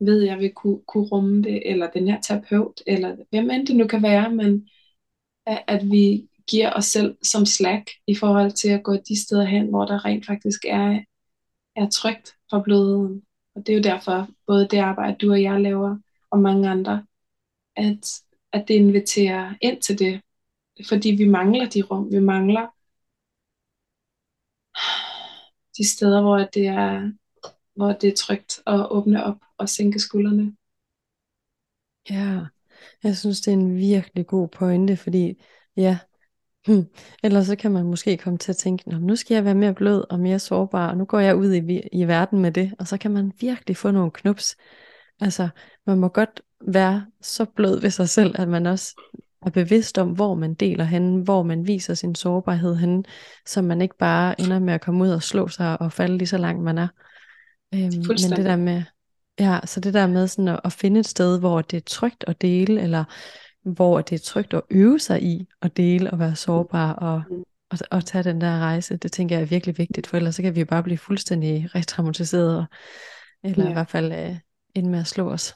ved jeg vil kunne, kunne rumme det, eller den her terapeut, eller hvem end det nu kan være, men at, at vi giver os selv som slack i forhold til at gå de steder hen, hvor der rent faktisk er, er trygt for blødheden. Og det er jo derfor, både det arbejde, du og jeg laver, og mange andre, at, at det inviterer ind til det. Fordi vi mangler de rum, vi mangler de steder, hvor det er, hvor det er trygt at åbne op og sænke skuldrene. Ja, jeg synes, det er en virkelig god pointe, fordi ja, hmm, ellers så kan man måske komme til at tænke, Nå, nu skal jeg være mere blød og mere sårbar, og nu går jeg ud i, i verden med det, og så kan man virkelig få nogle knups. Altså, man må godt være så blød ved sig selv, at man også er bevidst om, hvor man deler hen, hvor man viser sin sårbarhed hen, så man ikke bare ender med at komme ud og slå sig og falde lige så langt man er. Øhm, men det der med, ja, så det der med sådan at, at finde et sted, hvor det er trygt at dele, eller hvor det er trygt at øve sig i at dele og være sårbar og, mm. og, og tage den der rejse, det tænker jeg er virkelig vigtigt, for ellers så kan vi jo bare blive fuldstændig retraumatiseret, eller ja. i hvert fald øh, ende med at slå os.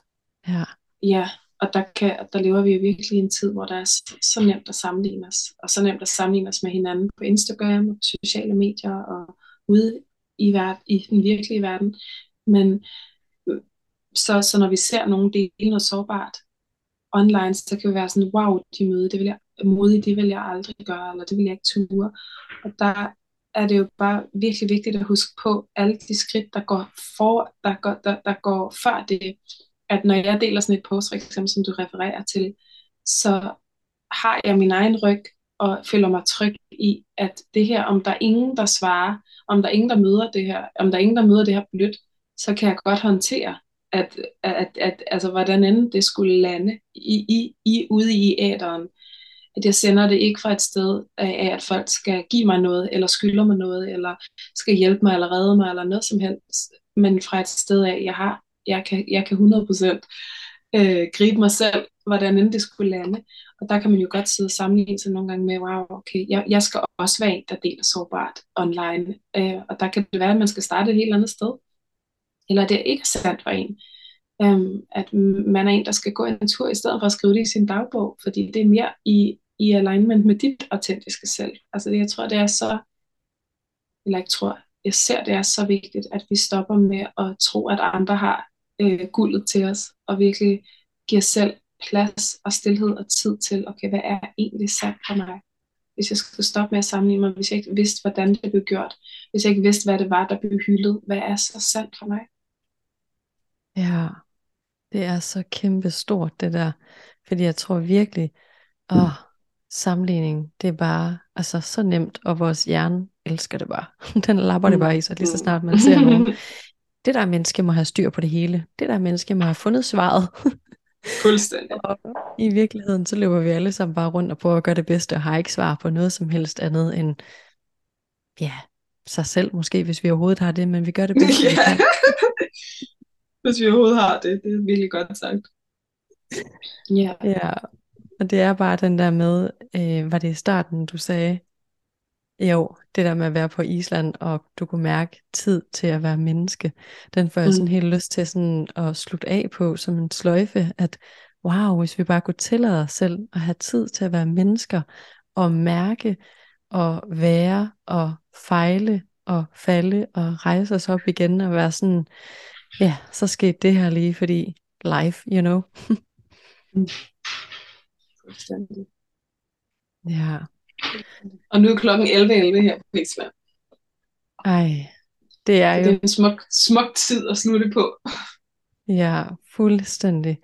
Ja. Ja, og der, kan, der lever vi jo virkelig i en tid, hvor der er så, så nemt at sammenligne os, og så nemt at sammenligne os med hinanden på Instagram og på sociale medier og ude i, verden, i den virkelige verden. Men øh, så, så når vi ser nogen dele noget sårbart online, så kan vi være sådan, wow, de møde, det vil jeg, modige, det vil jeg aldrig gøre, eller det vil jeg ikke ture. Og der er det jo bare virkelig vigtigt at huske på alle de skridt, der går, for, der går, der, der går før det, at når jeg deler sådan et post, for eksempel, som du refererer til, så har jeg min egen ryg, og føler mig tryg i, at det her, om der er ingen, der svarer, om der er ingen, der møder det her, om der er ingen, der møder det her blødt, så kan jeg godt håndtere, at, at, at, at altså, hvordan end det skulle lande i, i, i, ude i æderen. At jeg sender det ikke fra et sted af, at folk skal give mig noget, eller skylder mig noget, eller skal hjælpe mig, eller redde mig, eller noget som helst, men fra et sted af, at jeg har jeg kan, jeg kan 100% øh, gribe mig selv, hvordan end det skulle lande. Og der kan man jo godt sidde og sammenligne sig nogle gange med, wow, okay, jeg, jeg skal også være en, der deler sårbart online. Øh, og der kan det være, at man skal starte et helt andet sted. Eller det er ikke sandt for en. Øhm, at man er en, der skal gå en tur, i stedet for at skrive det i sin dagbog, fordi det er mere i, i alignment med dit autentiske selv. Altså det, jeg tror, det er så, eller jeg tror, jeg ser, det er så vigtigt, at vi stopper med at tro, at andre har øh, guldet til os, og virkelig giver selv plads og stillhed og tid til, okay, hvad er egentlig sandt for mig? Hvis jeg skulle stoppe med at sammenligne mig, hvis jeg ikke vidste, hvordan det blev gjort, hvis jeg ikke vidste, hvad det var, der blev hyldet, hvad er så sandt for mig? Ja, det er så kæmpe stort det der, fordi jeg tror virkelig, åh, sammenligning, det er bare altså så nemt, og vores hjerne elsker det bare. [LAUGHS] Den lapper det bare i sig, lige så snart man ser [LAUGHS] nogen. Det der menneske må have styr på det hele. Det der menneske må have fundet svaret. [LAUGHS] Fuldstændig. og i virkeligheden, så løber vi alle sammen bare rundt og prøver at gøre det bedste, og har ikke svar på noget som helst andet end, ja, sig selv måske, hvis vi overhovedet har det, men vi gør det bedste, [LAUGHS] ja. [LAUGHS] hvis vi overhovedet har det. Det er virkelig godt sagt. Ja. ja, og det er bare den der med, øh, var det i starten, du sagde, Jo, det der med at være på Island, og du kunne mærke tid til at være menneske, den får jeg sådan Mm. helt lyst til sådan at slutte af på som en sløjfe, at wow, hvis vi bare kunne tillade os selv at have tid til at være mennesker, og mærke, og være, og fejle, og falde, og rejse os op igen, og være sådan, ja, så skete det her lige, fordi life, you know. [LAUGHS] Fuldstændig. Ja, Og nu er klokken 11.11 her på Island. ej, det er jo det er en smuk, smuk tid at slutte på. Ja, fuldstændig.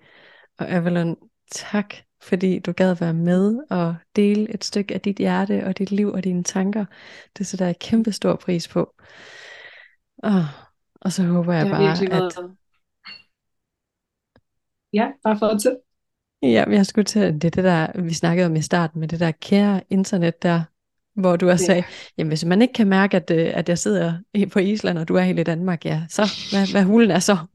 Og Avalon, tak, fordi du gad være med og dele et stykke af dit hjerte og dit liv og dine tanker. Det sætter jeg kæmpe stor pris på. Og, og så håber jeg har bare, at... Ja, bare fortsæt. Ja, jeg skulle til, det er det der, vi snakkede om i starten, med det der kære internet der, hvor du også Ja. sagde, jamen hvis man ikke kan mærke, at, øh, at jeg sidder på Island, og du er helt i Danmark, ja, så hvad, hvad hulen er så? [LAUGHS]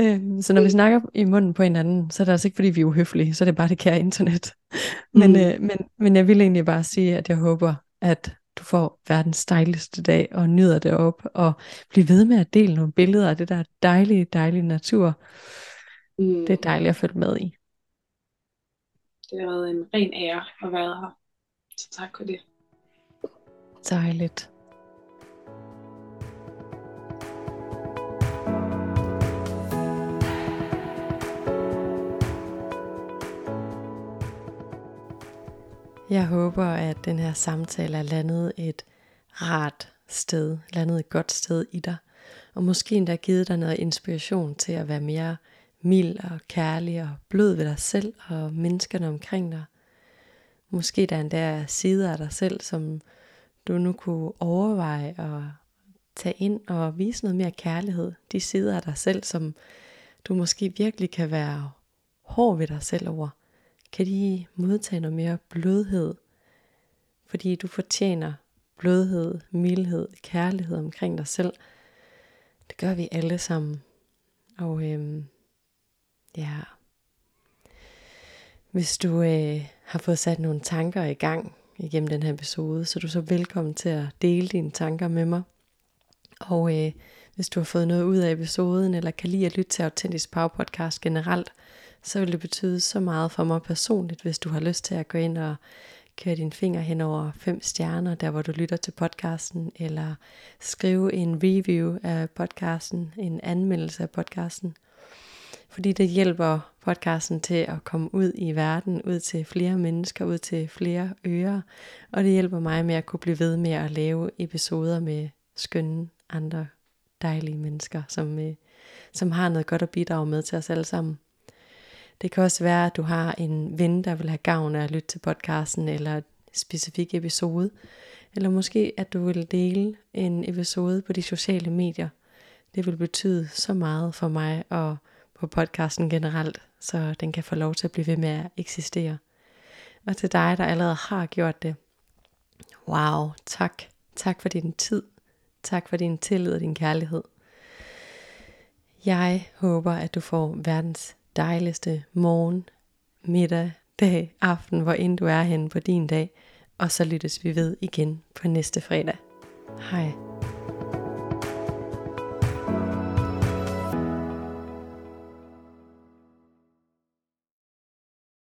Øhm, så når vi snakker i munden på hinanden, så er det altså ikke fordi vi er uhøflige, så er det bare det kære internet. [LAUGHS] Men, Mm. øh, men, men jeg vil egentlig bare sige, at jeg håber, at du får verdens dejligste dag, og nyder det op, og bliver ved med at dele nogle billeder af det der dejlige, dejlige natur. Mm. Det er dejligt at følge med i. Det har været en ren ære at være her. Så tak for det. Dejligt. Jeg håber, at den her samtale er landet et rart sted, landet et godt sted i dig, og måske endda givet dig noget inspiration til at være mere mild og kærlig og blød ved dig selv og menneskerne omkring dig. Måske der endda er sider af dig selv, som du nu kunne overveje at tage ind og vise noget mere kærlighed. De sider af dig selv, som du måske virkelig kan være hård ved dig selv over. Kan de modtage noget mere blødhed? Fordi du fortjener blødhed, mildhed, kærlighed omkring dig selv. Det gør vi alle sammen. Og øhm, ja, hvis du øh, har fået sat nogle tanker i gang igennem den her episode, så er du så velkommen til at dele dine tanker med mig. Og øh, hvis du har fået noget ud af episoden, eller kan lide at lytte til Autentisk Power Podcast generelt, så vil det betyde så meget for mig personligt, hvis du har lyst til at gå ind og køre dine fingre hen over fem stjerner, der hvor du lytter til podcasten, eller skrive en review af podcasten, en anmeldelse af podcasten. Fordi det hjælper podcasten til at komme ud i verden, ud til flere mennesker, ud til flere ører, og det hjælper mig med at kunne blive ved med at lave episoder med skønne andre dejlige mennesker, som, øh, som har noget godt at bidrage med til os alle sammen. Det kan også være, at du har en ven, der vil have gavn af at lytte til podcasten, eller en specifik episode. Eller måske, at du vil dele en episode på de sociale medier. Det vil betyde så meget for mig at på podcasten generelt, så den kan få lov til at blive ved med at eksistere. Og til dig, der allerede har gjort det. Wow, tak. Tak for din tid. Tak for din tillid og din kærlighed. Jeg håber, at du får verdens dejligste morgen, middag, dag, aften, hvor end du er henne på din dag. Og så lyttes vi ved igen på næste fredag. Hej.